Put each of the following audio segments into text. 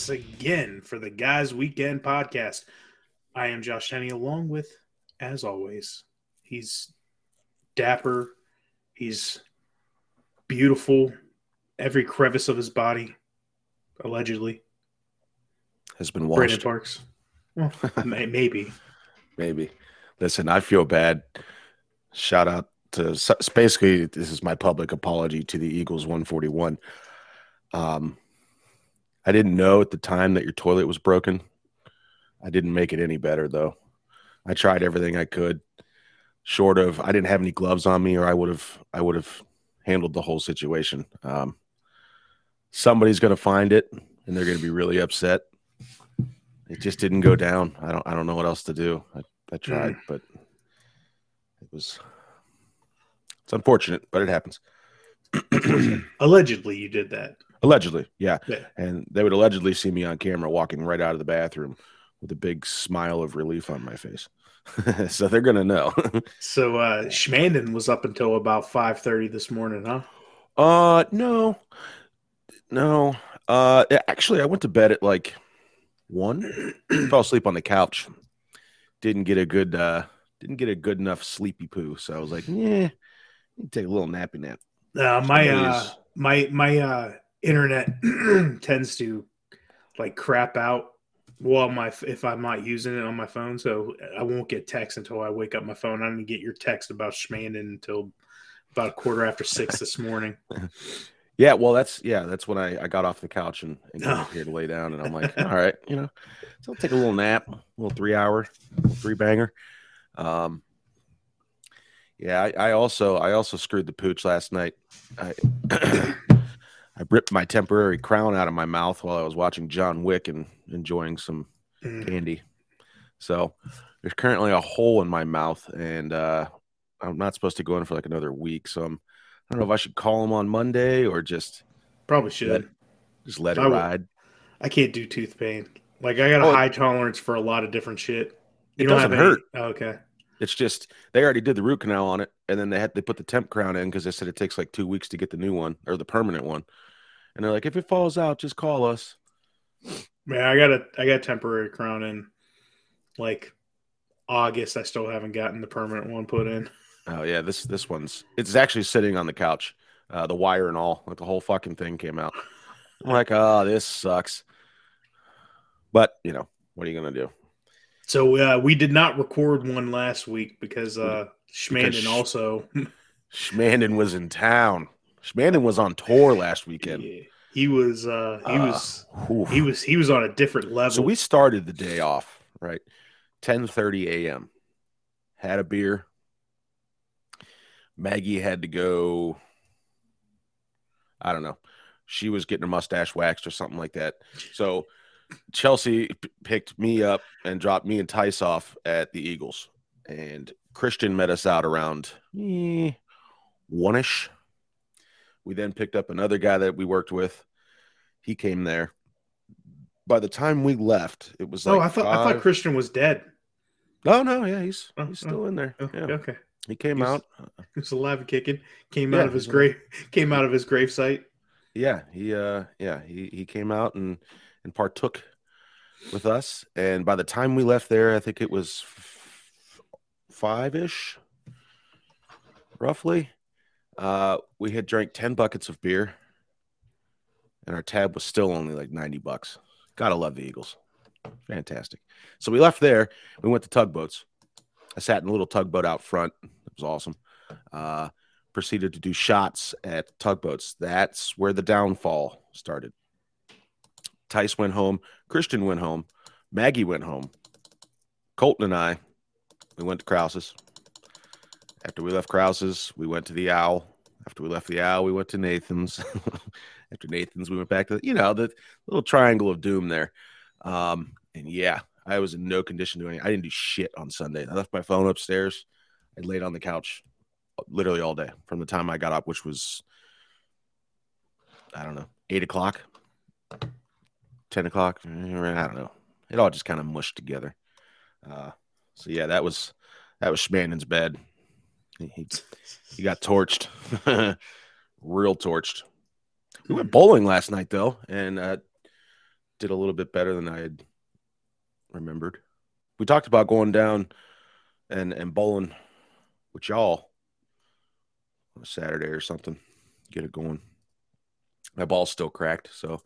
once again for the Guys Weekend podcast. I am Josh Tenney, along with, as always, he's dapper, he's beautiful, every crevice of his body, allegedly. Has been washed. Brandon. Parks. Well, may- maybe. Maybe. Listen, I feel bad. Shout out to basically this is my public apology to the Eagles 141. Um, I didn't know at the time that your toilet was broken. I didn't make it any better though. I tried everything I could, short of I didn't have any gloves on me, or I would have I would have handled the whole situation. Um, somebody's going to find it, and they're going to be really upset. It just didn't go down. I don't I don't know what else to do. I, I tried, but it was it's unfortunate, but it happens. Allegedly, you did that. Allegedly, yeah. Yeah. And they would allegedly see me on camera walking right out of the bathroom with a big smile of relief on my face. so they're gonna know. So uh Schmanden was up until about five thirty this morning, huh? uh no. No. Uh actually I went to bed at like one. Fell asleep on the couch. Didn't get a good uh didn't get a good enough sleepy poo. So I was like, yeah, take a little nappy nap. Uh, my uh, my my uh, internet tends to like crap out while my if I'm not using it on my phone, so I won't get text until I wake up my phone. I didn't get your text about Schmanden until about a quarter after six this morning. Yeah, well, that's yeah, that's when I, I got off the couch and, and came Oh. up here to lay down, and I'm like, all right, you know, so I'll take a little nap, a little three hour, three banger. Um, yeah, I, I also I also screwed the pooch last night. I I ripped my temporary crown out of my mouth while I was watching John Wick and enjoying some Mm. candy. So there's currently a hole in my mouth, and uh, I'm not supposed to go in for like another week. So I'm I don't know if I should call him on Monday or just Probably should. Let- just let it I would- ride. I can't do tooth pain. Like I got a Oh, high tolerance for a lot of different shit. It don't doesn't hurt. Oh, okay. It's just they already did the root canal on it, and then they had they put the temp crown in because they said it takes like two weeks to get the new one or the permanent one. And they're like, if it falls out, just call us. Man, I got a I got a temporary crown in like August. I still haven't gotten the permanent one put in. Oh yeah, this this one's it's actually sitting on the couch, uh, the wire and all, like the whole fucking thing came out. I'm like, oh, this sucks. But you know, what are you gonna do? So uh, we did not record one last week because uh, Schmanden Because- also Schmanden was in town. Schmanden was on tour last weekend. he, he was uh, he Uh, was he was he was on a different level. So we started the day off right, ten thirty a.m. Had a beer. Maggie had to go. I don't know. She was getting her mustache waxed or something like that. So Chelsea p- picked me up and dropped me and Tice off at the Eagles, and Christian met us out around eh, one ish. We then picked up another guy that we worked with. He came there. By the time we left, it was like oh, I thought I thought Christian was dead. Oh no, yeah, he's Oh, he's still in there. Okay, Yeah, okay. he came He's- out. He was alive and kicking. Came Yeah, out of his grave. Came out of his grave site. Yeah, he uh yeah, he he came out and and partook with us. And by the time we left there, I think it was five ish, roughly. Uh, we had drank ten buckets of beer, and our tab was still only like ninety bucks. Gotta love the Eagles, fantastic. So we left there. We went to tugboats. I sat in a little tugboat out front. It was awesome. Uh, proceeded to do shots at tugboats. That's where the downfall started. Tice went home. Christian went home. Maggie went home. Colton and I, we went to Krause's. After we left Krause's, we went to the Owl. After we left the Owl, we went to Nathan's. After Nathan's, we went back to, you know, the little triangle of doom there. Um, and yeah, I was in no condition doing it. I didn't do shit on Sunday. I left my phone upstairs. I laid on the couch literally all day from the time I got up, which was I don't know, eight o'clock, ten o'clock. I don't know. It all just kind of mushed together. Uh, so yeah, that was that was Schmanden's bed. He, he, got torched, real torched. We went bowling last night though, and uh, did a little bit better than I had remembered. We talked about going down and and bowling with y'all on a Saturday or something. Get it going. My ball's still cracked, so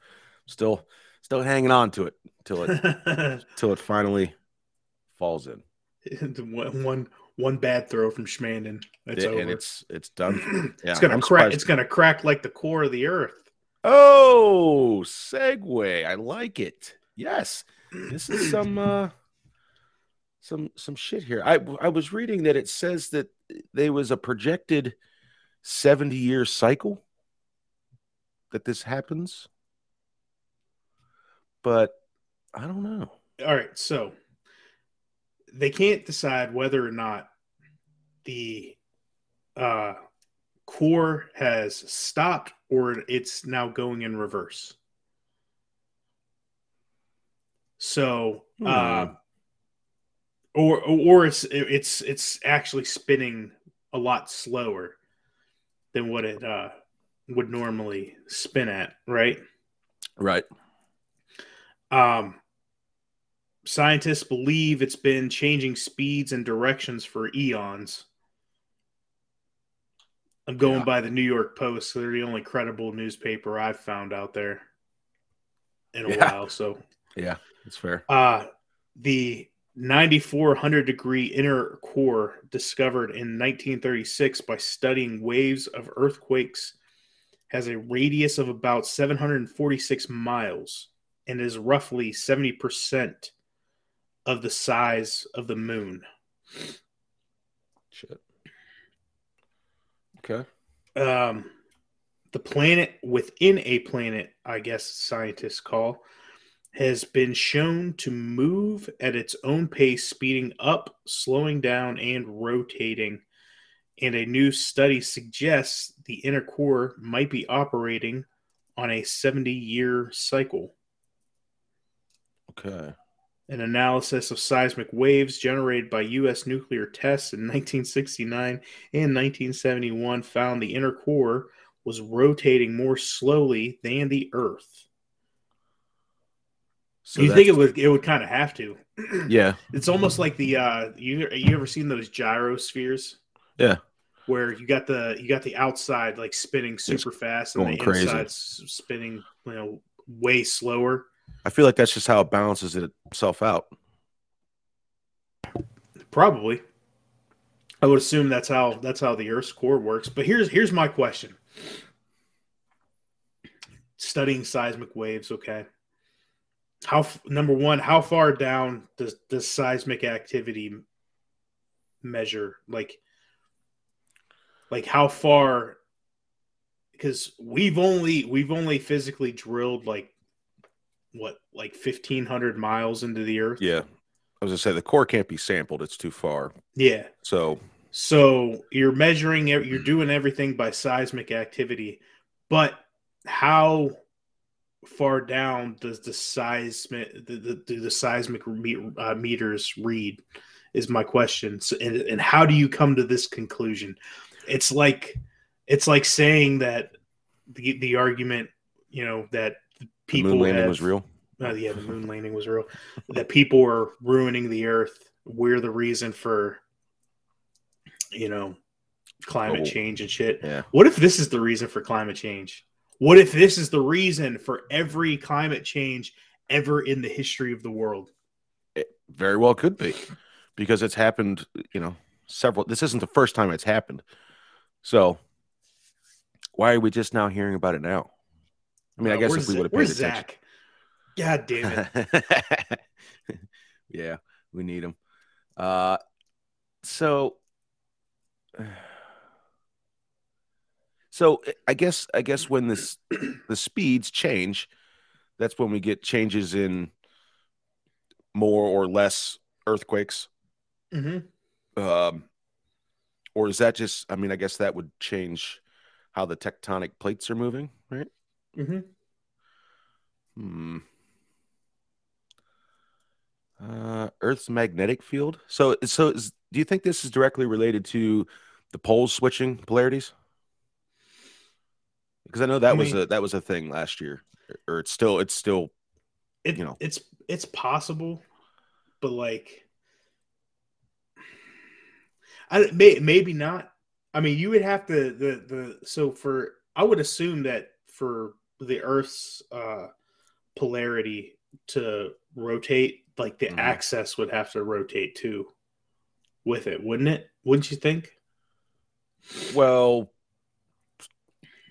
still still hanging on to it till it till it finally falls in. one, one one bad throw from Schmanden. It's over. and it's it's done. Yeah, it's gonna I'm crack. surprised- It's gonna crack like the core of the earth. Oh, segue. I like it. Yes. This is some uh some some shit here. I I was reading that it says that there was a projected 70 year cycle that this happens. But I don't know. All right, so they can't decide whether or not the uh, core has stopped or it's now going in reverse. So, uh, Hmm. or or it's it's it's actually spinning a lot slower than what it uh, would normally spin at, right? Right. Um, scientists believe it's been changing speeds and directions for eons. I'm going Yeah. by the New York Post. They're the only credible newspaper I've found out there in a Yeah. while. So, Yeah, that's fair. uh, the 9400 degree inner core discovered in 1936 by studying waves of earthquakes has a radius of about 746 miles and is roughly 70% of the size of the moon. Shit. Okay. Um, the planet within a planet, I guess scientists call, has been shown to move at its own pace, speeding up, slowing down, and rotating. And a new study suggests the inner core might be operating on a 70 year cycle. Okay. An analysis of seismic waves generated by U.S. nuclear tests in 1969 and 1971 found the inner core was rotating more slowly than the Earth. So you think it would it would kind of have to. Yeah. It's almost like the uh you you ever seen those gyrospheres? Yeah. Where you got the you got the outside like spinning super fast and the crazy. inside spinning you know way slower. I feel like that's just how it balances itself out. Probably. I would assume that's how that's how the Earth's core works. But here's here's my question. Studying seismic waves, okay. How number one, how far down does does seismic activity measure? Like, like how far? Because we've only we've only physically drilled like what like fifteen hundred miles into the Earth. Yeah. I was gonna say the core can't be sampled; it's too far. Yeah. So So you're measuring, you're doing everything by seismic activity, but how far down does the seismic the, the, do the seismic me- uh, meters read? Is my question. So, and, and how do you come to this conclusion? It's like it's like saying that the the argument, you know, that the people moon landing have- was real. uh, yeah, the moon landing was real. that people are ruining the earth. We're the reason for, you know, climate Oh. change and shit. Yeah. What if this is the reason for climate change? What if this is the reason for every climate change ever in the history of the world? It very well could be, because it's happened. You know, several. This isn't the first time it's happened. So why are we just now hearing about it now? I mean, I Uh, guess if we would have paid attention. Zach? God damn it! yeah, we need him. Uh, so, so I guess I guess when this the speeds change, that's when we get changes in more or less earthquakes. hmm Um, or is that just? I mean, I guess that would change how the tectonic plates are moving, right? Hmm Hmm. Uh, Earth's magnetic field. So, so is, do you think this is directly related to the poles switching polarities? Because I know that I was mean- a that was a thing last year, or it's still it's still It, You know. it's it's possible, but like, I may, maybe not. I mean, you would have to the the so for I would assume that for the Earth's uh, polarity to rotate, like the Mhm. axis would have to rotate too with it, wouldn't it? Wouldn't you think? well,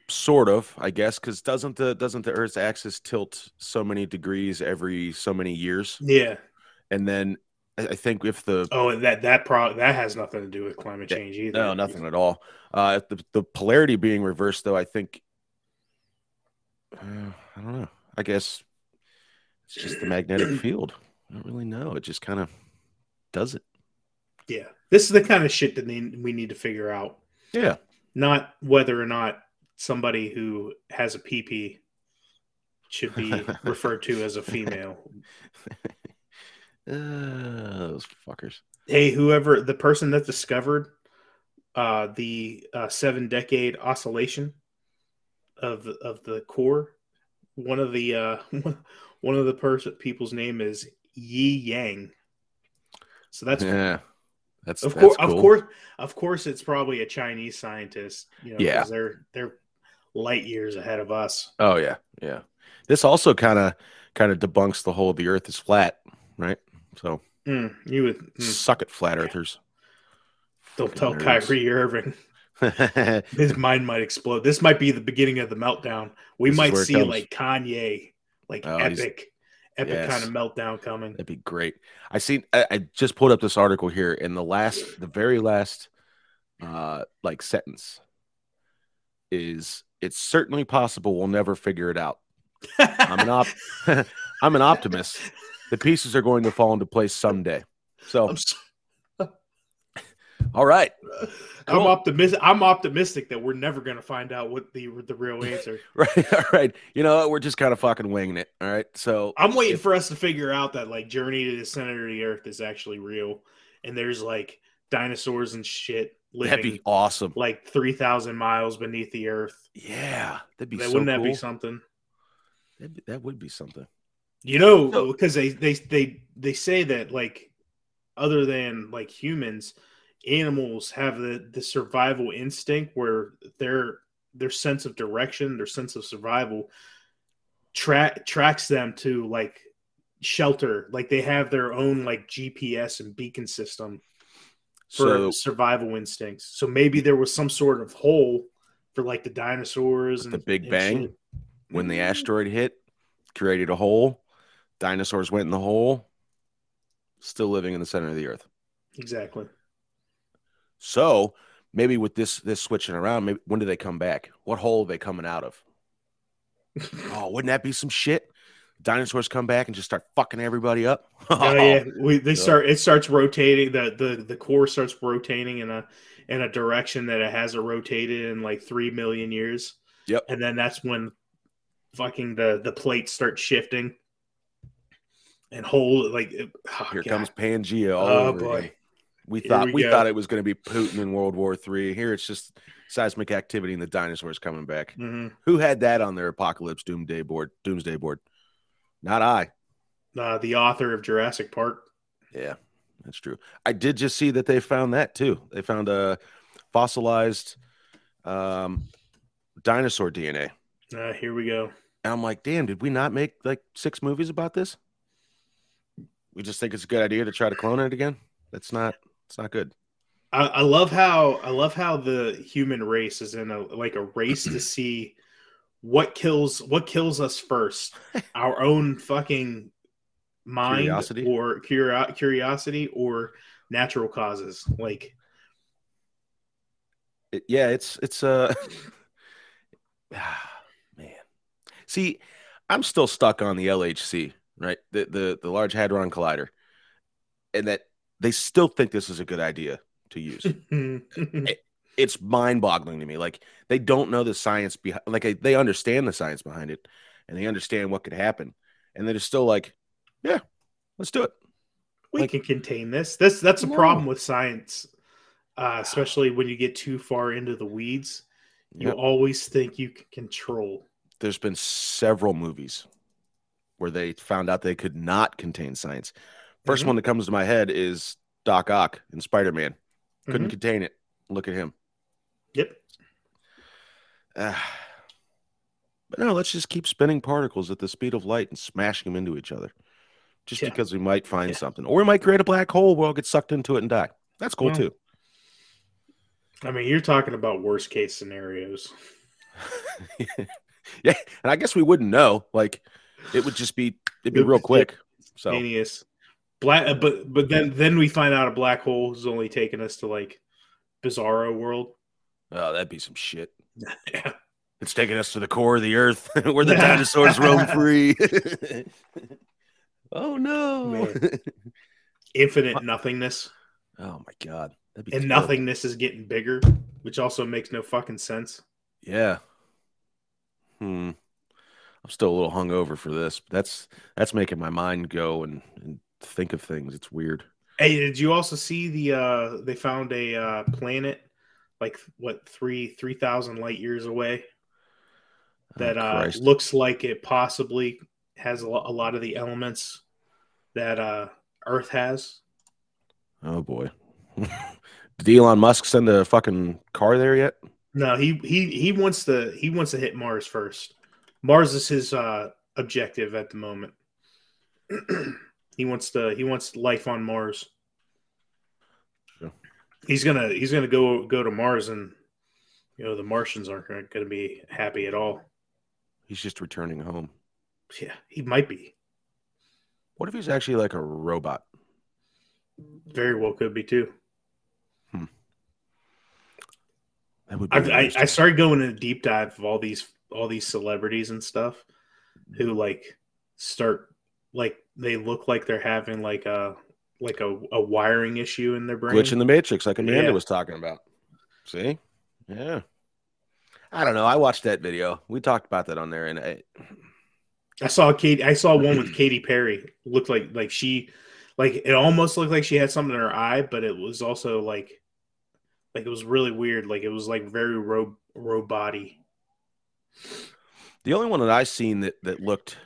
sort of, I guess, because doesn't the doesn't the Earth's axis tilt so many degrees every so many years, Yeah. and then I I think if the Oh, that that pro that has nothing to do with climate change either. no nothing at all, uh, the the polarity being reversed though, I think uh, I don't know. I guess it's just the magnetic field. I don't really know. It just kind of does it. Yeah, this is the kind of shit that we need to figure out. Yeah. Not whether or not somebody who has a PP should be referred to as a female. Uh, those fuckers. Hey, whoever the person that discovered uh, the uh, seven decade oscillation of the, of the core, one of the uh, one of the person people's name is Yi Yang. So that's yeah. That's of course, cool. of course, of course, it's probably a Chinese scientist. You know, Yeah. they're they're light years ahead of us. Oh yeah, yeah. This also kind of kind of debunks the whole the Earth is flat, right? So Mm, you would mm, suck it, flat earthers. don't tell nerds. Kyrie Irving. His mind might explode. This might be the beginning of the meltdown. We This might see like Kanye, like Oh, epic, epic Yes. kind of meltdown coming. That'd be great. I seen. I, I just pulled up this article here, in the last, the very last, uh, like sentence is it's certainly possible we'll never figure it out. I'm an op. I'm an optimist. The pieces are going to fall into place someday. So, I'm, s- all right. I'm optimistic. I'm optimistic that we're never going to find out what the the real answer. Right. All right. You know, we're just kind of fucking winging it. All right. So, I'm waiting for us to figure out that like Journey to the Center of the Earth is actually real, and there's like dinosaurs and shit living. that'd be awesome. like three thousand miles beneath the Earth. Yeah. That'd be That, so wouldn't that be something? That'd be- that would be something. You know, because uh, they they they they say that like other than like humans, animals have the the survival instinct where their their sense of direction, their sense of survival track tracks them to like shelter. Like they have their own like GPS and beacon system for So, survival instincts. So maybe there was some sort of hole for like the dinosaurs and The Big and Bang? shit. when the mm-hmm. asteroid hit, created a hole, dinosaurs went in the hole, still living in the center of the earth. Exactly. So maybe with this this switching around, maybe when do they come back? What hole are they coming out of? Oh, wouldn't that be some shit? Dinosaurs come back and just start fucking everybody up. Oh yeah, oh, we they start it starts rotating the the the core starts rotating in a in a direction that it hasn't rotated in like three million years. Yep. And then that's when fucking the the plates start shifting and hold like oh, Here God. comes Pangea. All Oh over boy. again. We thought we we, thought it was going to be Putin in World War Three. Here it's just seismic activity and the dinosaurs coming back. Mhm. Who had that on their apocalypse doomsday board? Doomsday board. Not I. Uh, the author of Jurassic Park. Yeah, that's true. I did just see that they found that too. They found a fossilized um, dinosaur DNA. Uh, here we go. And I'm like, damn, did we not make like six movies about this? We just think it's a good idea to try to clone it again. That's not. It's not good. I, I love how I love how the human race is in a like a race to see what kills what kills us first, our own fucking mind Curiosity? or curio- curiosity or natural causes. Like It- yeah, it's it's uh man. See, I'm still stuck on the LHC, right? The the the Large Hadron Collider, and that they still think this is a good idea to use. it's mind-boggling to me. Like they don't know the science behind. Like they understand the science behind it, and they understand what could happen, and they're still like, "Yeah, let's do it." we Like- can contain this. This that's a problem with science, uh, especially when you get too far into the weeds. You Yep. always think you can control. There's been several movies where they found out they could not contain science. 1st Mhm. one that comes to my head is Doc Ock in Spider Man. Couldn't Mhm. contain it. Look at him. Yep. Ah. but no, let's just keep spinning particles at the speed of light and smashing them into each other. Just Yeah. because we might find Yeah. something. Or we might create a black hole where I'll get sucked into it and die. That's cool Well, too. I mean, you're talking about worst case scenarios. yeah. And I guess we wouldn't know. Like it would just be it'd be real quick. So Genius. Black, uh, but but then then we find out a black hole is only taking us to like Bizarro world. oh, that'd be some shit. Yeah. It's taking us to the core of the earth where the dinosaurs roam free. oh no. Man. Infinite nothingness, Oh my god. That'd be and terrible. nothingness is getting bigger, which also makes no fucking sense. Yeah. Hmm. I'm still a little hungover for this. But that's that's making my mind go and, and think of things. It's weird. Hey, did you also see the? uh They found a uh planet, like what three three thousand light years away, that oh, uh looks like it possibly has a, a lot of the elements that uh Earth has. oh boy. Did Elon Musk send a fucking car there yet? No, he he he wants to he wants to hit Mars first. Mars is his uh objective at the moment. he wants to he wants life on Mars. He's gonna he's gonna go go to Mars and you know the Martians aren't gonna, be happy at all. He's just returning home. Yeah, he might be. What if he's actually like a robot? Very well could be too. Hmm. That would be I, I, I started going in a deep dive of all these all these celebrities and stuff who like start like they look like they're having like a like a, a wiring issue in their brain. glitch in the matrix like Amanda Yeah. was talking about. See? Yeah. I don't know. I watched that video. We talked about that on there and I, I saw Kate. I saw one with Katy Perry. Looked like like she, like it almost looked like she had something in her eye, but it was also like, like it was really weird. Like it was like very ro robot-y. The only one that I seen that that looked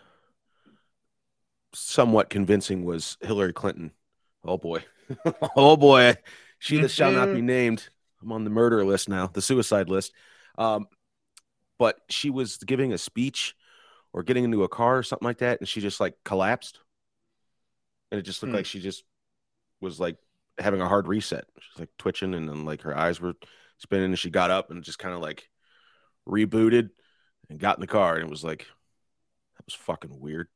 somewhat convincing was Hillary Clinton. Oh boy, oh boy, she that shall not be named. I'm on the murder list now, the suicide list. Um, but she was giving a speech or getting into a car or something like that, and she just like collapsed, and it just looked Hmm. like she just was like having a hard reset. She's like twitching, and then like her eyes were spinning, and she got up and just kind of like rebooted and got in the car and it was like that was fucking weird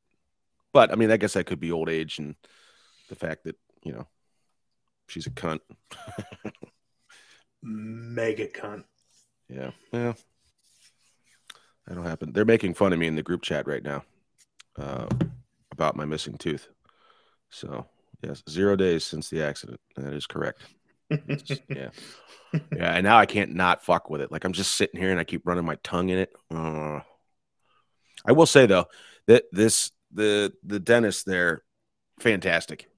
but i mean i guess that could be old age and the fact that you know she's a cunt. Mega cunt. yeah yeah that'll happen. They're making fun of me in the group chat right now uh, about my missing tooth. So yes zero days since the accident. That is correct. Yeah. Yeah and now i can't not fuck with it. Like i'm just sitting here and i keep running my tongue in it. Uh, i will say though that this the the dentist there fantastic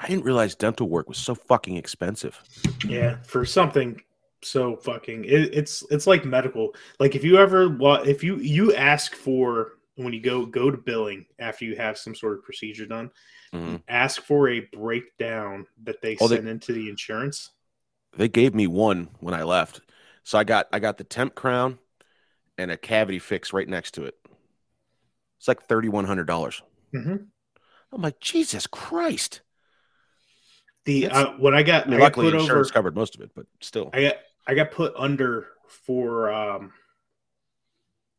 i didn't realize dental work was so fucking expensive Yeah, for something so fucking it, it's it's like medical. Like if you ever if you you ask for when you go go to billing after you have some sort of procedure done, Mhm. ask for a breakdown that they Oh, they- send into the insurance. they gave me one when i left so i got i got the temp crown and a cavity fix right next to it it's like $3100 Mm-hmm. i'm like jesus christ The uh, what I got, i mean I got luckily put over. insurance covered most of it but still I got I got put under for um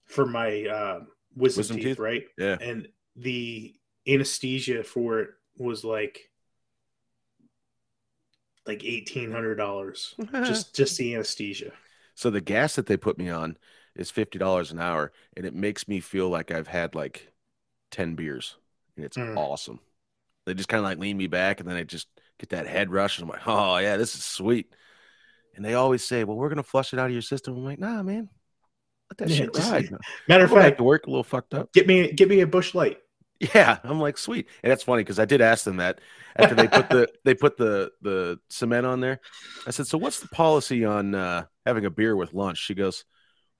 for my uh wisdom, Wisdom teeth, teeth? right? yeah And the anesthesia for it was like like eighteen hundred dollars. just just the anesthesia. So the gas that they put me on is fifty dollars an hour, and it makes me feel like I've had like ten beers, and it's Mm. awesome. They just kind of like lean me back, and then I just get that head rush, and I'm like, oh yeah, this is sweet. And they always say, well, we're gonna flush it out of your system. I'm like, nah, man, let that Yeah, shit just- ride. Matter of fact, to work a little fucked up. get me get me a Busch Light. Yeah, I'm like sweet, and that's funny because I did ask them that after they put the they put the the cement on there. I said, so what's the policy on uh, having a beer with lunch? She goes,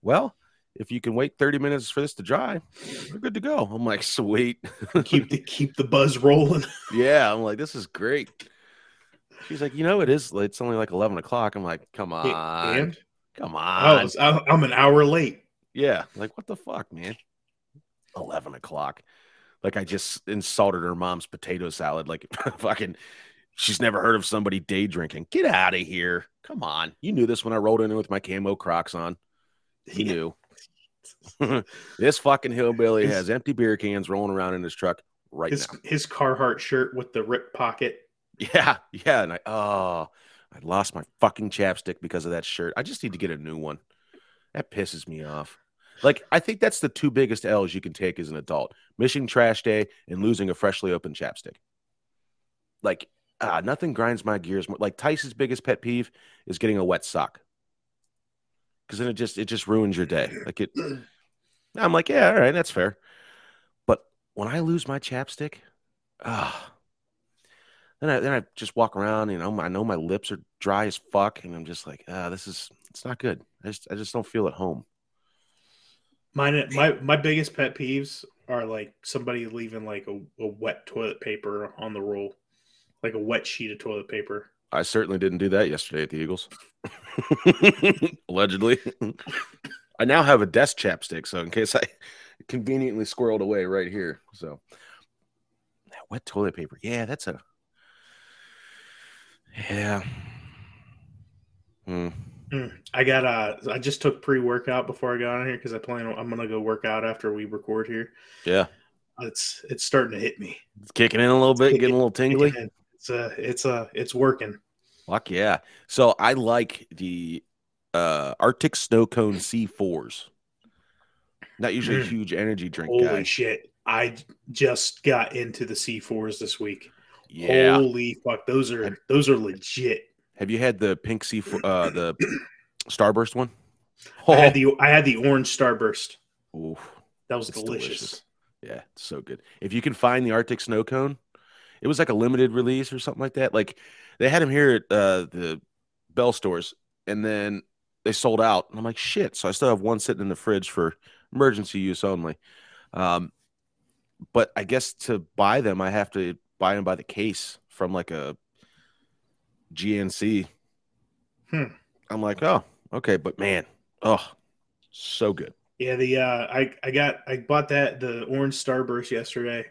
well, if you can wait 30 minutes for this to dry, we're good to go. I'm like, sweet. keep the keep the buzz rolling. yeah, I'm like, this is great. She's like, you know, it is. It's only like 11 o'clock. I'm like, come on, And come I on. was, I, I'm an hour late. Yeah, like what the fuck, man? 11 o'clock. Like I just insulted her mom's potato salad. Like fucking, she's never heard of somebody day drinking. Get out of here. Come on. You knew this when I rolled in with my camo Crocs on. You knew. this fucking hillbilly His- has empty beer cans rolling around in his truck right His now. his Carhartt shirt with the rip pocket. Yeah, yeah. And I, oh, I lost my fucking chapstick because of that shirt. I just need to get a new one. That pisses me off. Like, I think that's the two biggest L's you can take as an adult missing trash day and losing a freshly opened chapstick. Like, ah, nothing grinds my gears more. Like, Tyson's biggest pet peeve is getting a wet sock. Cause then it just it just ruins your day. Like it I'm like, yeah, all right, that's fair. But when I lose my chapstick, ah, then I then I just walk around. You know, I know my lips are dry as fuck, and I'm just like, ah, this is it's not good. I just I just don't feel at home. Mine, my my biggest pet peeves are like somebody leaving like a, a wet toilet paper on the roll, like a wet sheet of toilet paper. I certainly didn't do that yesterday at the Eagles. Allegedly, I now have a desk chapstick, so in case I conveniently squirreled away right here. So that wet toilet paper, yeah, that's a yeah. Hmm. Mm. I got uh I just took pre workout before I got on here because I plan on, I'm gonna go work out after we record here. Yeah, It's it's starting to hit me. it's kicking in a little bit, getting a little tingly. It's uh it's uh it's working. Fuck yeah. So I like the uh Arctic snow cone C4s. Not usually a Mm. huge energy drink Holy guy. shit! I just got into the C4s this week. Yeah. Holy fuck! Those are those are legit. Have you had the pink C uh the Starburst one? I had the I had the orange starburst. Oh, oof, That was it's delicious. Yeah, it's so good. If you can find the Arctic snow cone, it was like a limited release or something like that. Like they had them here at uh, the Bell stores, and then they sold out. And I'm like, shit. So I still have one sitting in the fridge for emergency use only. Um, but I guess to buy them, I have to buy them by the case from like a GNC. Hmm. I'm like, oh, okay, but man, oh, so good. Yeah, the uh I I got I bought that the orange starburst yesterday.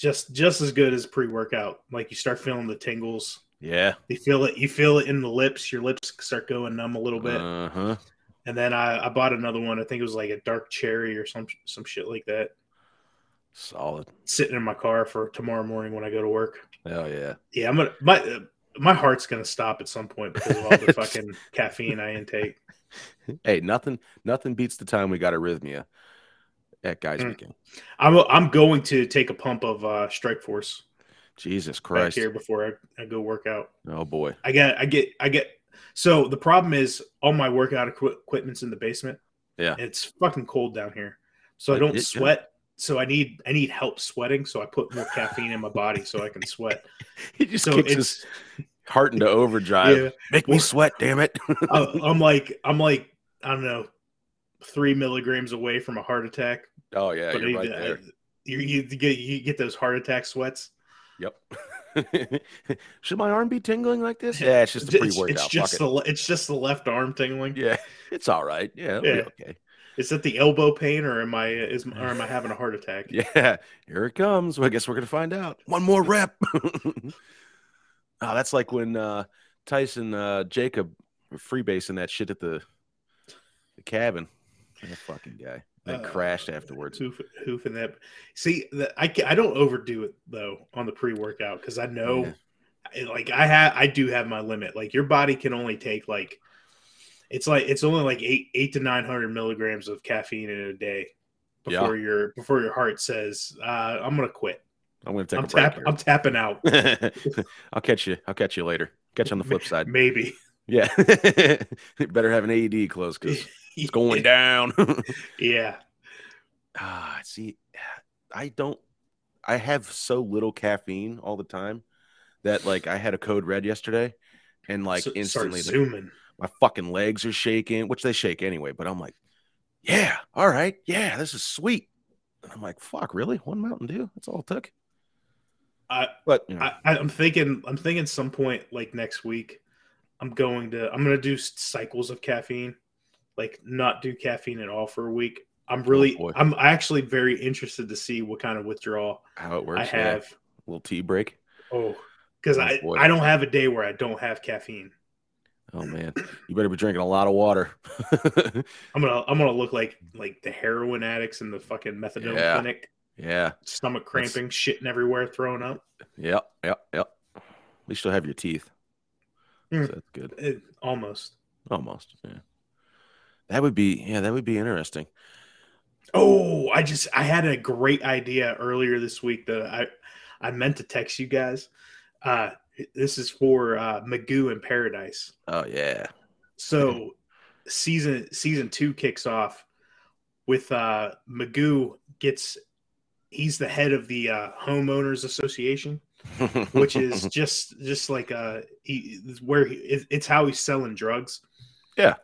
Just just as good as pre workout. Like you start feeling the tingles. Yeah. You feel it. You feel it in the lips. Your lips start going numb a little bit. Uh huh. and then I, I bought another one. I think it was like a dark cherry or some some shit like that. Solid. Sitting in my car for tomorrow morning when I go to work. Hell yeah. Yeah, I'm gonna my uh, my heart's gonna stop at some point because of all the fucking caffeine I intake. Hey, nothing nothing beats the time we got arrhythmia at guys Mm. weekend. I'm I'm going to take a pump of uh, Strike Force Jesus Christ. here before I, I go work out. Oh boy. I get I get I get. So the problem is all my workout equi- equipment's in the basement. Yeah. it's fucking cold down here, so I don't it- yeah. sweat. So I need I need help sweating. So I put more caffeine in my body so I can sweat. He just So kicks it's his heart into overdrive. yeah. Make me sweat, damn it. I- I'm like I'm like I don't know three milligrams away from a heart attack. oh yeah, but you're right. You, you get you get those heart attack sweats. Yep. Should my arm be tingling like this? Yeah, it's just a pre-workout. it's just the it's just the left arm tingling. Yeah, it's all right. Yeah, Yeah. okay. Is it the elbow pain or am I is or am I having a heart attack? Yeah, here it comes. Well, I guess we're gonna find out. One more rep. oh, that's like when uh, Tyson uh, Jacob freebasing that shit at the the cabin. That fucking guy. That Uh, crashed afterwards. Hoof, hoofing that. See, the, I I don't overdo it though on the pre workout because I know, Yeah. like I have I do have my limit. Like your body can only take like, it's like it's only like eight eight to nine hundred milligrams of caffeine in a day Yeah. before your before your heart says uh, I'm gonna quit. I'm gonna take I'm a break. tap I'm tapping out. I'll catch you. I'll catch you later. Catch you on the flip side. Maybe Yeah. Better have an AED close because it's going down. Yeah, ah, see, I don't. I have so little caffeine all the time that like I had a code red yesterday, and like So- instantly zooming. my fucking legs are shaking, which they shake anyway. But I'm like, Yeah, all right, yeah, this is sweet. And I'm like, fuck, really? One Mountain Dew? That's all it took. I, But you know, I, I'm thinking, I'm thinking some point like next week, I'm going to, I'm going to do cycles of caffeine, like not do caffeine at all for a week. I'm really, boy. I'm actually very interested to see what kind of withdrawal how it works. I yeah. have. little tea break. Oh, because Oh, I. I don't have a day where I don't have caffeine. Oh man, you better be drinking a lot of water. I'm gonna, I'm gonna look like like the heroin addicts in the fucking methadone Yeah. clinic, yeah, stomach That's- cramping, shitting everywhere, throwing up. yep, yep, yep. At least you'll have your teeth. Hmm. So that's good. It, almost. Almost. Yeah. That would be. Yeah, that would be interesting. Oh, I just I had a great idea earlier this week that I I meant to text you guys. Uh this is for uh Magoo in Paradise. Oh yeah. So season season 2 kicks off with uh Magoo gets he's the head of the uh homeowners association which is just just like uh he where he, it- it's how he's selling drugs Yeah.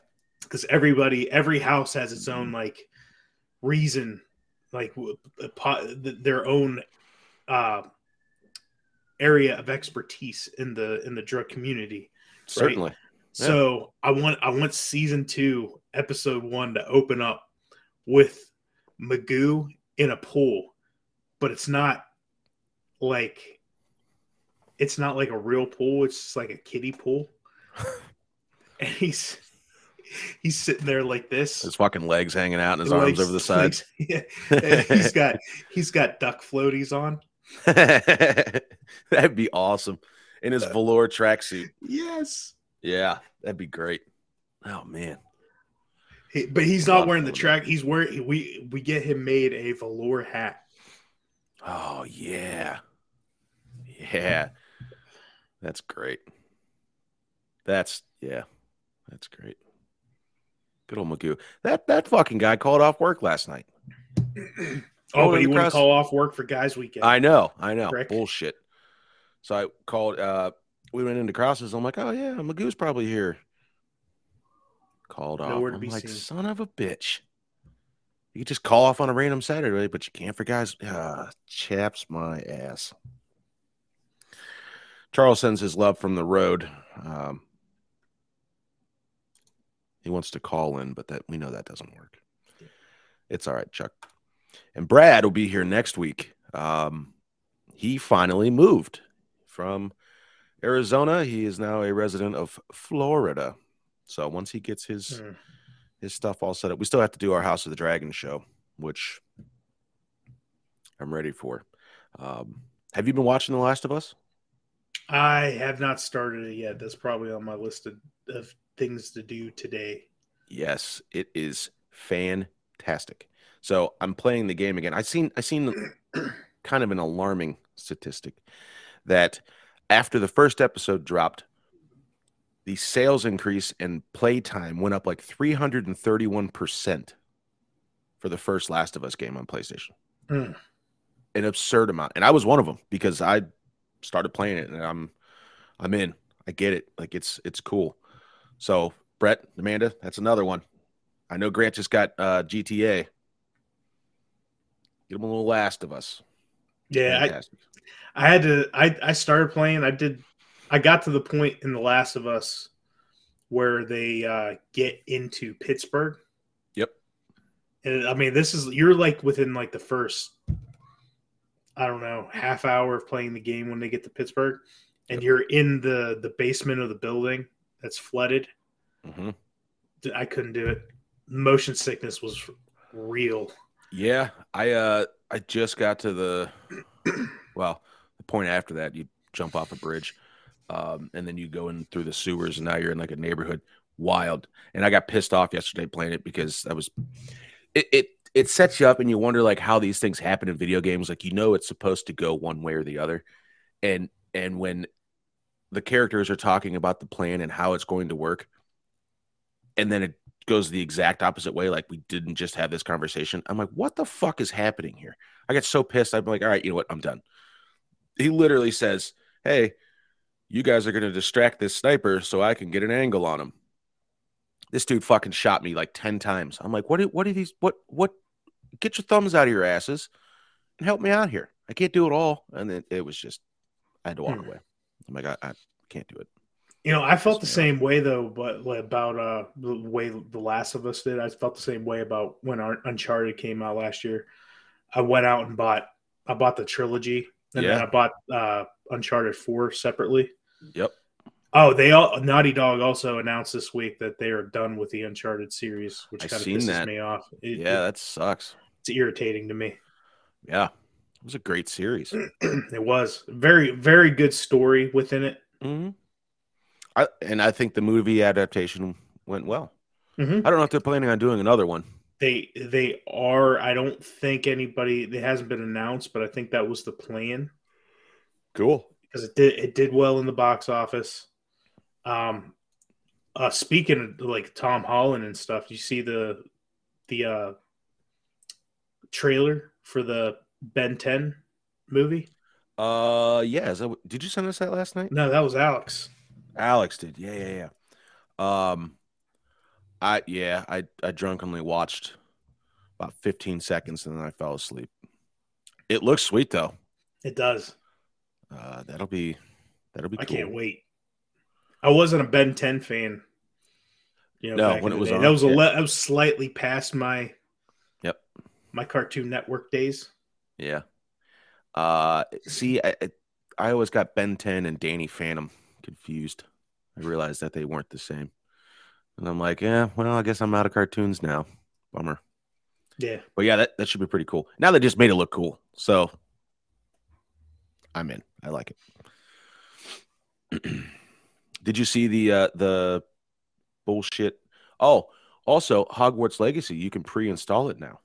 Because everybody every house has its own like reason like w- a po- th- their own uh area of expertise in the in the drug community certainly. so i want i want season two episode one to open up with magoo in a pool but it's not like it's not like a real pool it's just like a kiddie pool. And he's he's sitting there like this His fucking legs hanging out and his arms over the sides. legs- yeah. He's got he's got duck floaties on that'd be awesome. In his uh, velour tracksuit. yes Yeah, that'd be great. Oh man. He- but he's not wearing the track he's wearing we we get him made a velour hat Oh yeah. Yeah. That's great. That's yeah. That's great. Good old Magoo. That that fucking guy called off work last night. oh but he wouldn't call off work for guys weekend I know, I know. Bullshit. So I called uh we went into Krause's. I'm like, oh yeah, Magoo's probably here. Called off. I'm like, seen. son of a bitch. You could just call off on a random Saturday, but you can't for guys. Ah, chaps my ass. Charles sends his love from the road. Um, he wants to call in, but that we know that doesn't work. It's all right, Chuck. And Brad will be here next week. Um, he finally moved from Arizona. He is now a resident of Florida. So once he gets his Hmm. his stuff all set up, we still have to do our House of the Dragon show, which I'm ready for. Um, have you been watching The Last of Us? I have not started it yet. That's probably on my list of, of things to do today. Yes, it is fantastic. So I'm playing the game again. I seen I seen kind of an alarming statistic that after the first episode dropped, the sales increase and playtime went up like 331% for the first Last of Us game on PlayStation. Hmm. An absurd amount. And I was one of them because I started playing it and I'm I'm in. I get it. Like it's it's cool. So Brett, Amanda, that's another one. I know Grant just got uh GTA. Get him a little Last of Us. Yeah, I, I had to. I I started playing. I did. I got to the point in The Last of Us where they uh, get into Pittsburgh. Yep. And I mean, this is you're like within like the first, I don't know, half hour of playing the game when they get to Pittsburgh, and Yep. you're in the the basement of the building that's flooded. Mhm. I couldn't do it. Motion sickness was real. Yeah, I uh I just got to the well, the point after that you jump off a bridge. Um, and then you go in through the sewers and now you're in like a neighborhood wild. And I got pissed off yesterday playing it because I was it it it sets you up and you wonder like how these things happen in video games. Like you know it's supposed to go one way or the other. And and when the characters are talking about the plan and how it's going to work, and then it goes the exact opposite way. Like we didn't just have this conversation. I'm like, what the fuck is happening here? I get so pissed. I'm like, all right, you know what? I'm done. He literally says, Hey, you guys are going to distract this sniper so I can get an angle on him. This dude fucking shot me like 10 times. I'm like, what are, what are these? What, what? Get your thumbs out of your asses and help me out here. I can't do it all. And then it was just, I had to walk Hmm. away. I'm like, I, I can't do it. You know, I felt the same way though, but about uh the way The Last of Us did. I felt the same way about when our Uncharted came out last year. I went out and bought I bought the trilogy, and then Yeah. I bought uh Uncharted Four separately. Yep. Oh, they all Naughty Dog also announced this week that they are done with the Uncharted series, which kind of pisses that. me off. It- Yeah, it- that sucks. it's irritating to me. Yeah. It was a great series. it was very, very good story within it. hmm I, and I think the movie adaptation went well. Mhm. I don't know if they're planning on doing another one. They they are. I don't think anybody. It hasn't been announced, but I think that was the plan Cool. because it did it did well in the box office. Um, uh, speaking of like Tom Holland and stuff, you see the the uh trailer for the Ben Ten movie? Uh, yeah. Is that, what- did you send us that last night? No, that was Alex. Alex did. Yeah, yeah, yeah. Um, I yeah, I I drunkenly watched about 15 seconds and then I fell asleep. It looks sweet though. It does. Uh, that'll be that'll be. I cool. can't wait. I wasn't a Ben Ten fan. You know, No, when it was on, that was a yeah. le- that was slightly past my Yep. my Cartoon Network days. Yeah. Uh, see, I I- always got Ben 10 and Danny Phantom confused. I realized that they weren't the same, and I'm like, yeah, well, I guess I'm out of cartoons now. Bummer. Yeah, But yeah, that, that should be pretty cool. Now they just made it look cool. So I'm in. I like it. Did you see the uh the bullshit? Oh, also Hogwarts Legacy, you can pre-install it now.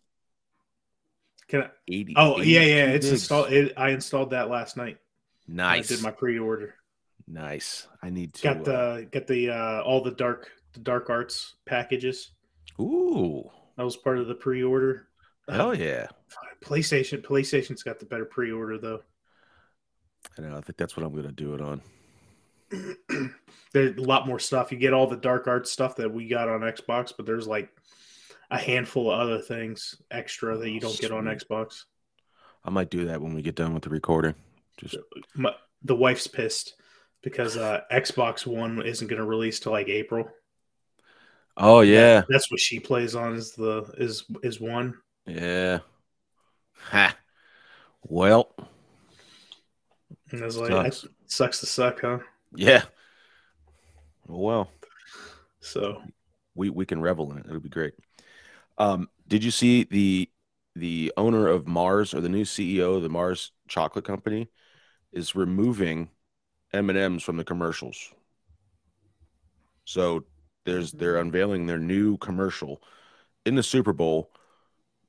Can I? 80 Oh yeah, yeah. It's gigs. installed. It, I installed that last night. Nice. I did my pre-order. nice. I need to Got uh, the got the uh, all the dark the dark arts packages. Ooh. That was part of the pre-order. Hell yeah. PlayStation PlayStation's got the better pre-order though. I know. I think that's what I'm gonna do it on. there's a lot more stuff. You get all the dark arts stuff that we got on Xbox, but there's like a handful of other things extra that you don't get on Xbox. I might do that when we get done with the recording. Just My, the wife's pissed because uh, Xbox One isn't going to release till like April. Oh yeah. That's what she plays on is the is is one. Yeah. Ha. Well, And I was like, Sucks. sucks to suck, huh? yeah. Well, So we we can revel in it. It'll be great. Um, did you see the the owner of Mars or the new CEO of the Mars Chocolate Company is removing M and M's from the commercials? So there's they're unveiling their new commercial in the Super Bowl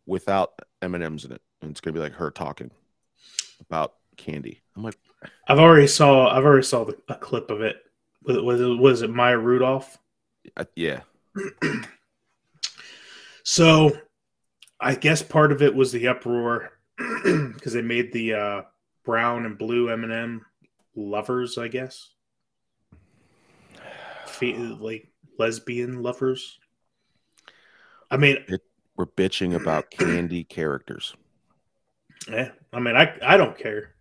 without M and M's in it, and it's gonna be like her talking about candy. I'm like, I've already saw I've already saw the, a clip of it. Was, was, it- was it Maya Rudolph? I, yeah, So, I guess part of it was the uproar because they made the uh, brown and blue M and m lovers. I guess, Fe- like lesbian lovers. I mean, we're bitching about candy characters. yeah. I mean, I I don't care.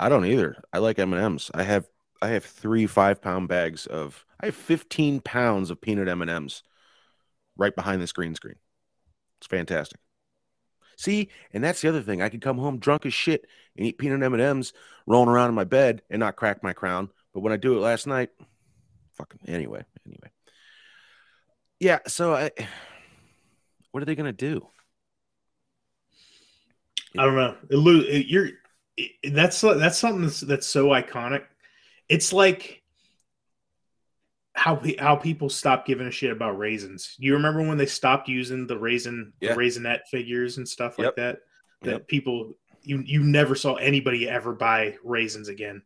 I don't either. I like M and M's. I have I have three five pound bags of. I have fifteen pounds of peanut M and M's right behind this green screen. It's fantastic. See, and that's the other thing. I could come home drunk as shit and eat peanut M and M's, rolling around in my bed and not crack my crown. But when I do it last night, fucking anyway, anyway. Yeah. So I, what are they gonna do? I don't know. It, it, you're it, that's that's something that's, that's so iconic. It's like how pe- how people stopped giving a shit about raisins. You remember when they stopped using the raisin Yeah. the raisinette figures and stuff like Yep. that? That Yep. people you you never saw anybody ever buy raisins again.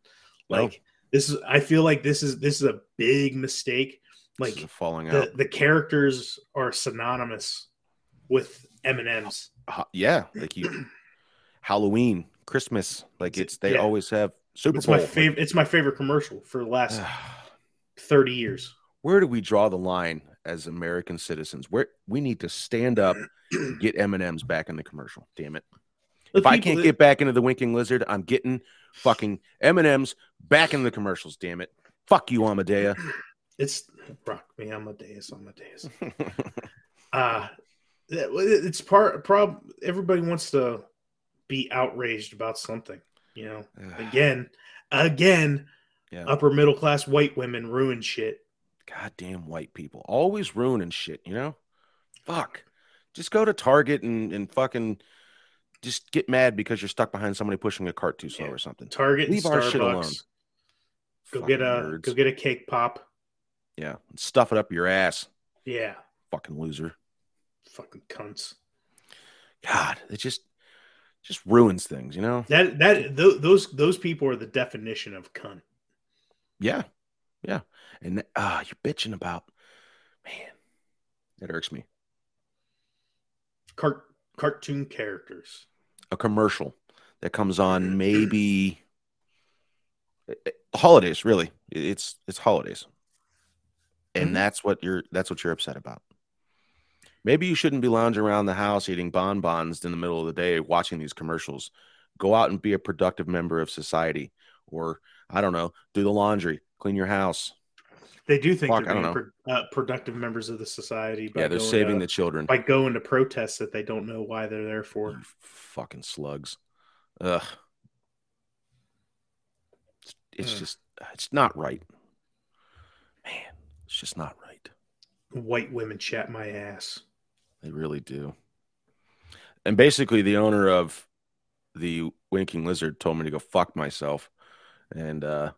No. Like this is I feel like this is this is a big mistake. Like falling the, out. the characters are synonymous with M&Ms. Yeah, like you, Halloween, Christmas, like it's they Yeah. always have Super It's Bowl. my favorite it's my favorite commercial for the last 30 years. where do we draw the line as American citizens? Where we need to stand up, get M and M's back in the commercial. Damn it! The if I can't that- get back into the winking lizard, I'm getting fucking M and M's back in the commercials. Damn it! Fuck you, Amadea. it's rock me Amadeus, Amadeus. uh it's part prob everybody wants to be outraged about something, you know. Again, again, Yeah. upper middle class white women ruin shit. Goddamn white people, always ruining shit. You know, fuck. Just go to Target and and fucking just get mad because you're stuck behind somebody pushing a cart too slow Yeah. or something. Target Leave our shit alone. Go Fucking get a nerds. go get a cake pop. yeah, stuff it up your ass, Yeah, fucking loser. fucking cunts. God, it just just ruins things. You know. That that th- those those people are the definition of cunt. Yeah, yeah, and ah, you're bitching about, man, that irks me. Cart cartoon characters. A commercial that comes on maybe eh, eh, holidays. Really, it's it's holidays, and Mhm. that's what you're that's what you're upset about. Maybe you shouldn't be lounging around the house eating bonbons in the middle of the day watching these commercials. Go out and be a productive member of society, or I don't know, do the laundry, clean your house. They do think Fuck, they're being pro- uh, productive members of the society. by Yeah, they're saving to- the children. by going to protests that they don't know why they're there for. You fucking slugs. Ugh. It's, it's just it's not right. Man, it's just not right. White women chat my ass. They really do. And basically the owner of the winking lizard told me to go fuck myself. And uh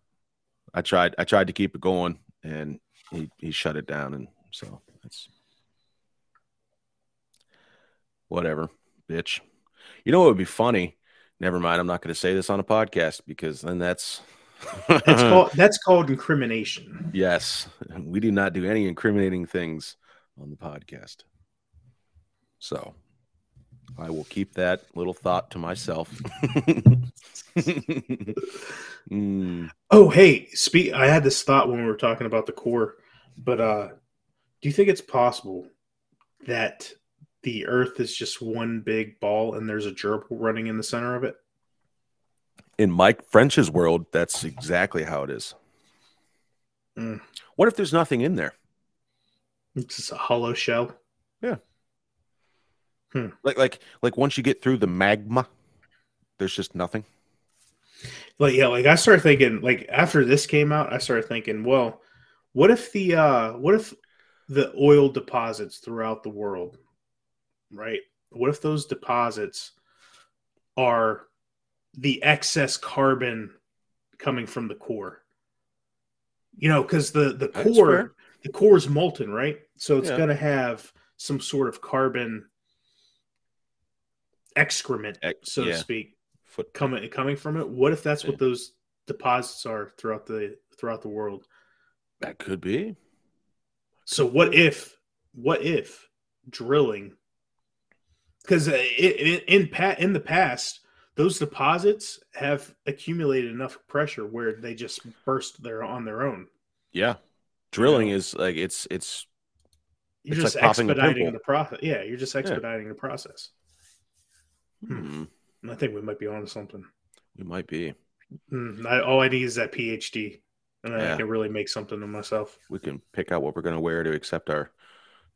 I tried I tried to keep it going and he, he shut it down and so it's whatever, bitch. You know what would be funny? Never mind, I'm not gonna say this on a podcast because then that's That's called that's called incrimination. Yes, we do not do any incriminating things on the podcast. So I will keep that little thought to myself. Mm, Oh, hey, speak. I had this thought when we were talking about the core, but uh, do you think it's possible that the Earth is just one big ball and there's a gerbil running in the center of it? in Mike French's world, that's exactly how it is. Mm. What if there's nothing in there? It's just a hollow shell. Like, like, like once you get through the magma, there's just nothing. Like yeah, like I started thinking, like after this came out, I started thinking, well, what if the uh, what if the oil deposits throughout the world, right? What if those deposits are the excess carbon coming from the core? You know, because the the That's core fair. the core is molten, right? So it's Yeah. going to have some sort of carbon excrement, Ex- so to speak, Foot. coming coming from it. What if that's Yeah. what those deposits are throughout the throughout the world? That could be. So what if what if drilling? Because uh, in in, pa- in the past, those deposits have accumulated enough pressure where they just burst there on their own. Yeah, drilling is like it's it's You're It's just like expediting the process. Yeah, you're just expediting the process. Hmm, I think we might be on something. we might be. Mm, I, all I need is that PhD, and then Yeah. I can really make something of myself. we can pick out what we're going to wear to accept our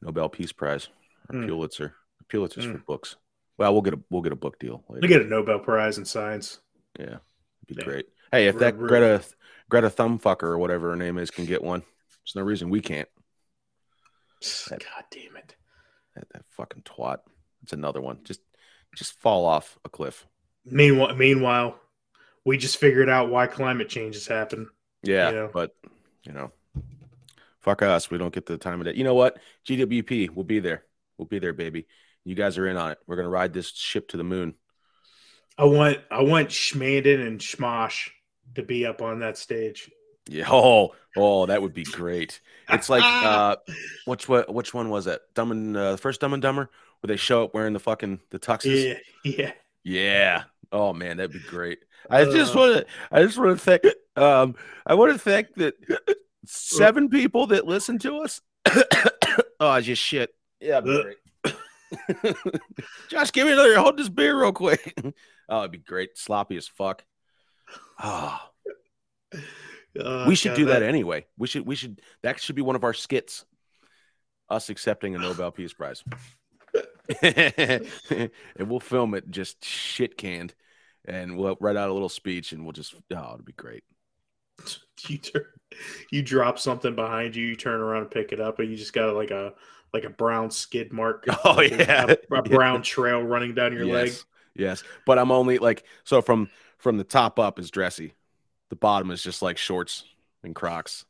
Nobel Peace Prize, our Mm. Pulitzer. Pulitzer's for books. Well, we'll get a we'll get a book deal. We Later. get a Nobel Prize in science. Yeah, it'd be Yeah. great. Hey, if that Greta Greta Thumbfucker or whatever her name is can get one, there's no reason we can't. That- God damn it! That, that fucking twat. It's another one. Just just fall off a cliff. Meanwhile, meanwhile, we just figured out why climate change has happened. Yeah, Yeah. but you know, fuck us. We don't get the time of day. You know what? GWP, we'll be there. We'll be there, baby. You guys are in on it. We're gonna ride this ship to the moon. I want, I want Schmanden and Schmosh to be up on that stage. Yeah. Oh, oh, that would be great. It's like uh which what which one was it? Dumb and uh, first Dumb and Dumber, where they show up wearing the fucking the tuxes. Yeah, yeah. Yeah. Oh man, that'd be great. I just Uh. want to. I just want to thank. Um, I want to thank that seven people that listen to us. oh, I just shit. Yeah, great. Josh, give me another. Hold this beer real quick. oh, it'd be great. Sloppy as fuck. Oh, Uh, we should God, do that anyway. We should. We should. That should be one of our skits. Us accepting a Nobel Peace Prize, and we'll film it just shit canned, and we'll write out a little speech, and we'll just. Oh, it'll be great. you turn, you drop something behind you, you turn around and pick it up, and you just got like a like a brown skid mark. Oh, like yeah. a, a brown trail running down your leg. yes, yes. But I'm only like so from from the top up is dressy, the bottom is just like shorts and Crocs.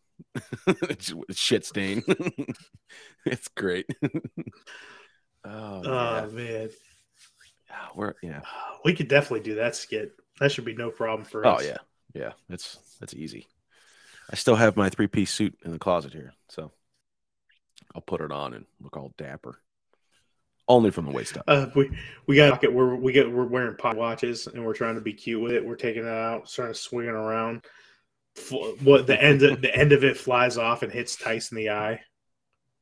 shit stain. it's great. Oh, Oh man. man, we're yeah. we could definitely do that skit. That should be no problem for Oh us. Oh yeah, yeah. It's that's easy. I still have my three piece suit in the closet here, so I'll put it on and look all dapper. Only from the waist up. Uh, we we got it. We're we get we're wearing pocket watches and we're trying to be cute with it. We're taking it out, starting to swing it around. What the end of the end of it flies off and hits Tyson in the eye.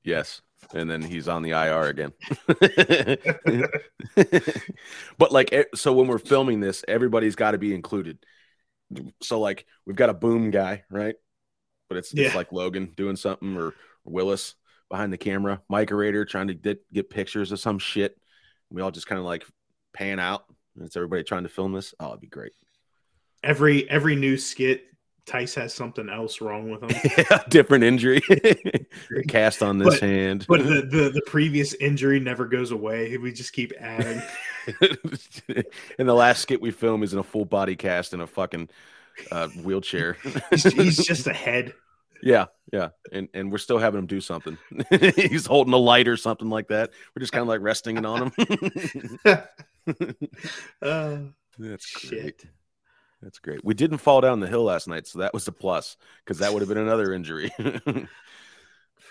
Yes. And then he's on the IR again. but like so when we're filming this, everybody's got to be included. So like we've got a boom guy, right? But it's, Yeah. it's like Logan doing something or, Willis behind the camera, Mike Rader trying to get, get pictures of some shit. We all just kind of like pan out. And it's everybody trying to film this. Oh, it'd be great. Every every new skit, Tice has something else wrong with him. yeah, different injury. Cast on this But- hand. But the, the the previous injury never goes away. We just keep adding. and the last skit we film is in a full body cast in a fucking uh, wheelchair. He's, he's just a head. yeah, yeah, and and we're still having him do something. He's holding a light or something like that. We're just kind of like resting it on him. Uh, That's great. That's great. We didn't fall down the hill last night, so that was a plus because that would have been another injury.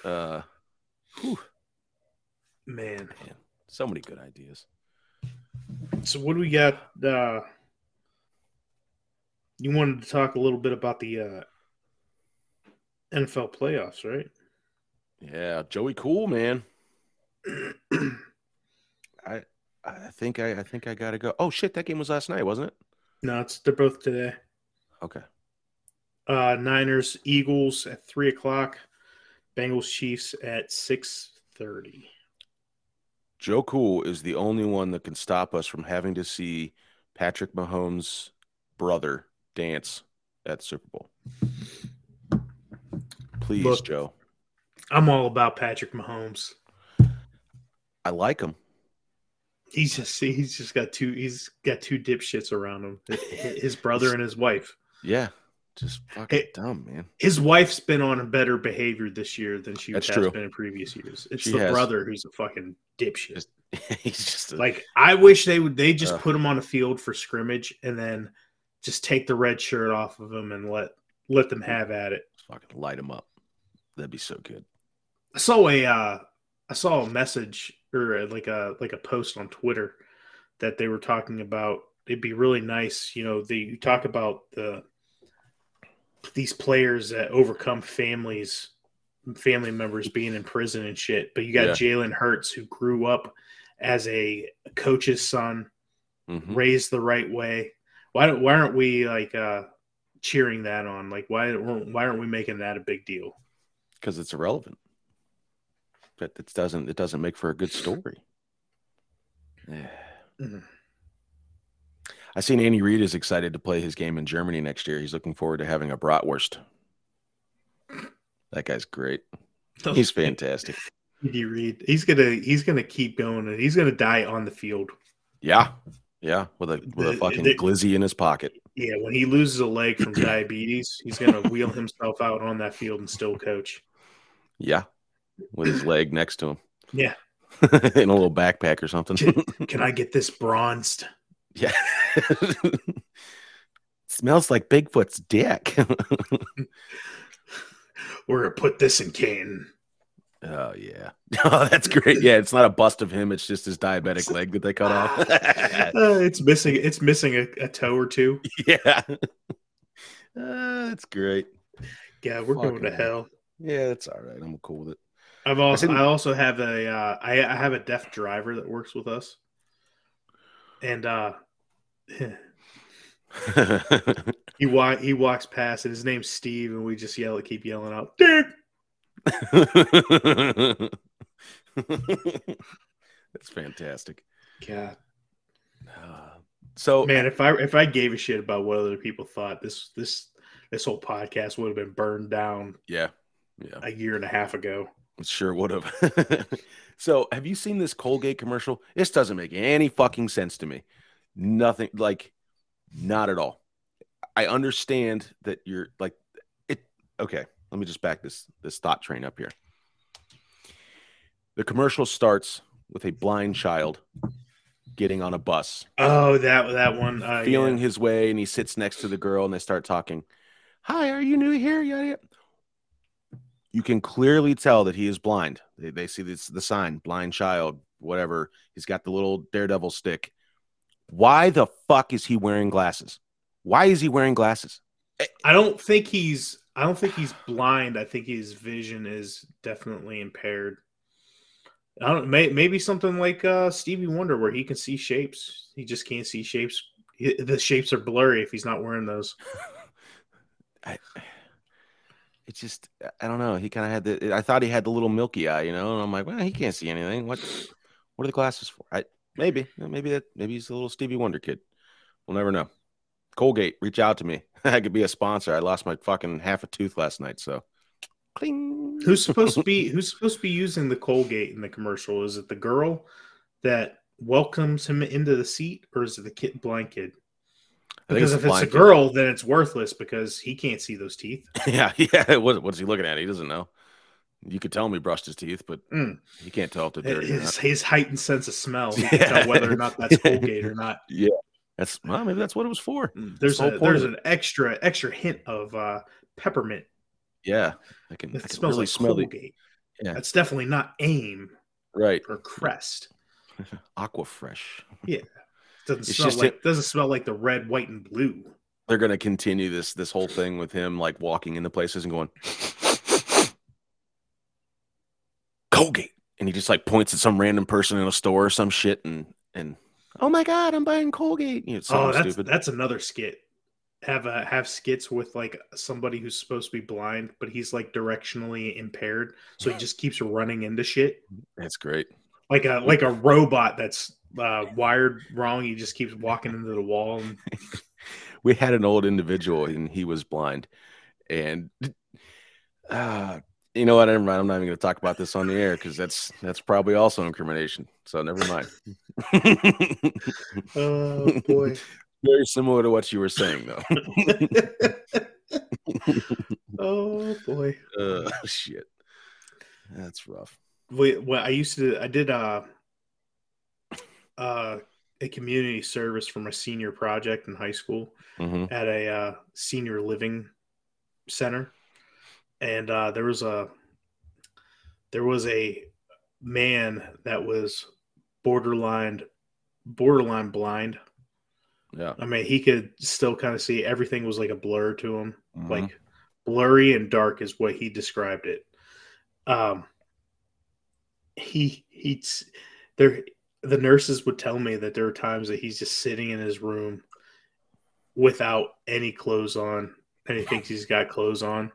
uh, Man. so many good ideas. So what do we got? Uh, you wanted to talk a little bit about the uh, NFL playoffs, right? Yeah, Joey Cool, man. I I think I I think I gotta go. Oh shit, that game was last night, wasn't it? No, it's they're both today. Okay. Uh, Niners, Eagles at three o'clock. Bengals, Chiefs at six thirty. Joe Cool is the only one that can stop us from having to see Patrick Mahomes' brother dance at Super Bowl. Please, Look. Joe. I'm all about Patrick Mahomes. I like him. He's just he's just got two he's got two dipshits around him. His brother and his wife. Yeah. Just fucking dumb, man. His wife's been on a better behavior this year than she That's has true. been in previous years. It's She the has. brother who's a fucking dipshit. He's just a, Like I wish they would they just Ugh. put him on a field for scrimmage and then just take the red shirt off of him and let let them have at it. fucking light him up. That'd be so good. I saw a uh, I saw a message or uh, like a like a post on Twitter that they were talking about. It'd be really nice, you know. They you talk about the these players that overcome families, family members being in prison and shit. But you got Yeah. Jalen Hurts who grew up as a coach's son, Mhm. raised the right way. Why don't why aren't we like uh cheering that on? Like why why aren't we making that a big deal? because it's irrelevant. But it doesn't it doesn't make for a good story. Yeah. Mhm. I seen Andy Reid is excited to play his game in Germany next year. He's looking forward to having a bratwurst. That guy's great. He's fantastic. Andy Reid. He's gonna he's gonna keep going and he's gonna die on the field. Yeah, yeah, with a with a fucking the- glizzy in his pocket. Yeah, when he loses a leg from diabetes, he's gonna wheel himself out on that field and still coach. Yeah, with his leg next to him Yeah. in a little backpack or something. Can I get this bronzed? yeah, smells like Bigfoot's dick. We're gonna put this in Canton. Oh yeah. Oh, that's great. Yeah, it's not a bust of him, it's just his diabetic leg that they cut off. Uh, it's missing it's missing a, a toe or two. yeah. Uh, that's great. God, we're going to hell. Yeah, that's all right. I'm cool with it. I've also didn't- I also have a uh, I, I have a deaf driver that works with us, and uh, he wa- he walks past and his name's Steve, and we just yell, keep yelling out, Dick. that's fantastic. God, Uh, so man, if I if I gave a shit about what other people thought, this this this whole podcast would have been burned down yeah, yeah, a year and a half ago. It sure would have. so, have you seen this Colgate commercial? This doesn't make any fucking sense to me. Nothing like, not at all. I understand that you're like it. Okay, let me just back this this thought train up here. The commercial starts with a blind child getting on a bus Oh, that that one, uh, feeling yeah. his way and he sits next to the girl and they start talking hi are you new here yada, yada. You can clearly tell that he is blind they, they see this the sign blind child whatever he's got the little daredevil stick why the fuck is he wearing glasses why is he wearing glasses I don't think he's I don't think he's blind. I think his vision is definitely impaired. I don't may, maybe something like uh, Stevie Wonder where he can see shapes. He just can't see shapes. The shapes are blurry if he's not wearing those. I, just i don't know he kind of had the i thought he had the little milky eye you know and i'm like well he can't see anything. What what are the glasses for? I maybe maybe that maybe he's a little stevie wonder kid. We'll never know. Colgate reach out to me. I could be a sponsor. I lost my fucking half a tooth last night so. Cling. Who's supposed to be who's supposed to be using the Colgate in the commercial? Is it the girl that welcomes him into the seat, or is it the kid blind kid? I Because the if it's a blind kid. girl, then it's worthless because he can't see those teeth. yeah yeah what, what's he looking at he doesn't know you could tell him he brushed his teeth but Mm. you can't tell if they're dirty His, his heightened sense of smell, he can tell whether or not that's Colgate or not. Yeah, that's well maybe that's what it was for There's a, there's an extra extra hint of uh, peppermint. yeah i can, I It can smells really like smell the Colgate. Yeah. That's definitely not AIM right or Crest. Aquafresh Doesn't It's smell just like doesn't smell like the red, white, and blue. they're going to continue this this whole thing with him like walking into places and going Colgate. And he just like points at some random person in a store or some shit and and oh my god I'm buying Colgate. You know, Oh, that's stupid. that's another skit. Have a have skits with like somebody who's supposed to be blind, but he's like directionally impaired, so he just keeps running into shit. That's great. Like a like a robot that's uh, wired wrong. He just keeps walking into the wall. And, we had an old individual and he was blind and uh you know what never mind i'm not even going to talk about this on the air because that's that's probably also incrimination so never mind oh boy. very similar to what you were saying though oh boy. uh, shit that's rough Wait, well, I used to. I did uh, uh, a community service from a senior project in high school hmm at a uh, senior living center, and uh, there was a there was a man that was borderline borderline blind. yeah I mean, he could still kind of see everything was like a blur to him. Mhm. like blurry and dark is what he described it um he he's there the nurses would tell me that there are times that he's just sitting in his room without any clothes on and he thinks he's got clothes on.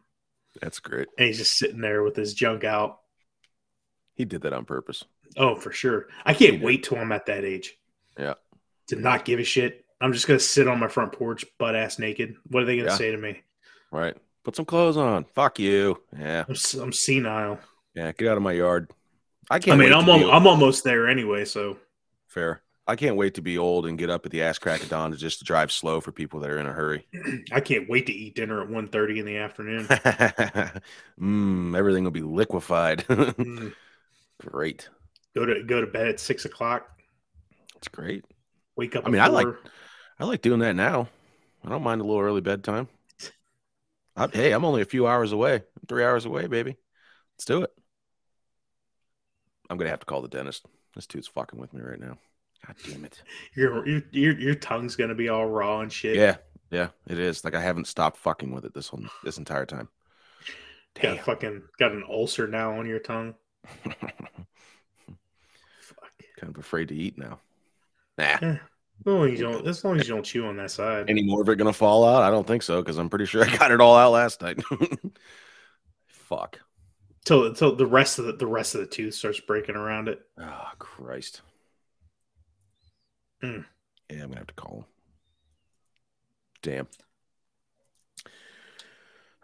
That's great. And he's just sitting there with his junk out. He did that on purpose. Oh for sure. I can't wait till i'm at that age Yeah. to not give a shit. I'm just gonna sit on my front porch butt ass naked. What are they gonna Yeah. say to me? Right. Put some clothes on. Fuck you. Yeah. I'm, I'm senile. Yeah get out of my yard i i can't mean I'm, al- I'm almost there anyway so fair i can't wait to be old and get up at the ass crack of dawn to just drive slow for people that are in a hurry I can't wait to eat dinner at 1.30 in the afternoon. mm, everything will be liquefied Mm, great go to go to bed at six o'clock. it's great Wake up. I mean, I like- I like doing that now. I don't mind a little early bedtime. I, hey, I'm only a few hours away. I'm three hours away, baby. Let's do it. I'm gonna have to call the dentist. This dude's fucking with me right now. God damn it. your, your your your tongue's gonna be all raw and shit. Yeah, yeah, it is. Like I haven't stopped fucking with it this whole this entire time. Damn. Got fucking got an ulcer now on your tongue. Fuck. kind of afraid to eat now. Nah. Oh, you don't. As long as you don't chew on that side. Any more of it gonna fall out? I don't think so because I'm pretty sure I got it all out last night. Fuck. Till until the rest of the the rest of the tooth starts breaking around it. Oh Christ. Hmm. Yeah, I'm gonna have to call him. Damn.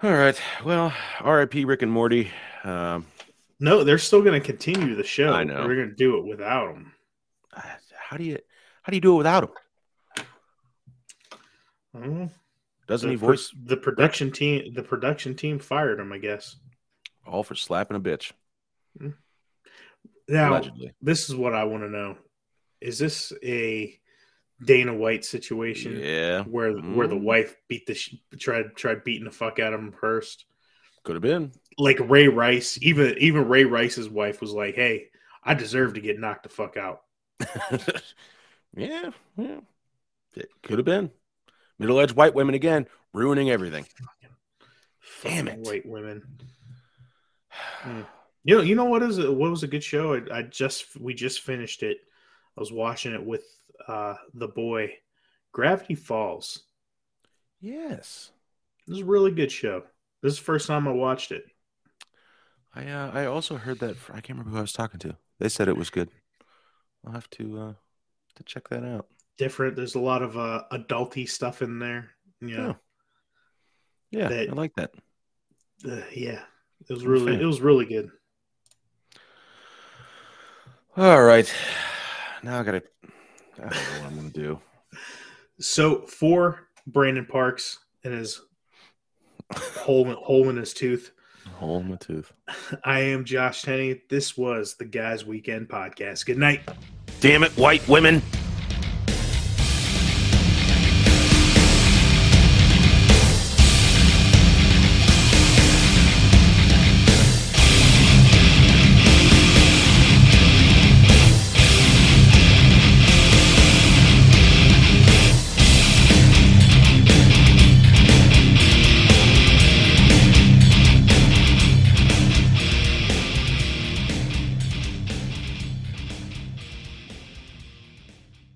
All right. Well, R.I.P. Rick and Morty. Um, No, they're still going to continue the show. I know. We're going to do it without them. uh, how do you how do you do it without him? Doesn't the, he voice pro- the production team? The production team fired him, I guess. All for slapping a bitch? Now, allegedly. this is what I want to know: Is this a Dana White situation Yeah, where where the Mm. wife beat the sh- tried tried beating the fuck out of him first? could have been. Like Ray Rice, even even Ray Rice's wife was like, "Hey, I deserve to get knocked the fuck out." yeah, yeah. It could have been. Middle aged white women again, ruining everything. Damn it. white women. Hmm. You know, you know what is a, what was a good show? I, I just we just finished it. I was watching it with uh the boy. Gravity Falls. yes. This is a really good show. This is the first time I watched it. I uh, I also heard that I can't remember who I was talking to. They said it was good. I'll have to uh to check that out. Different. There's a lot of uh adulty stuff in there. You know, Yeah, That- I like that. Uh, yeah. It was really fan. it was really good. All right. Now I gotta I don't know what I'm gonna do. So for Brandon Parks and his hole hole in his tooth. Hole in my tooth. I am Josh Tenney. This was the Guys Weekend Podcast. Good night. Damn it, white women.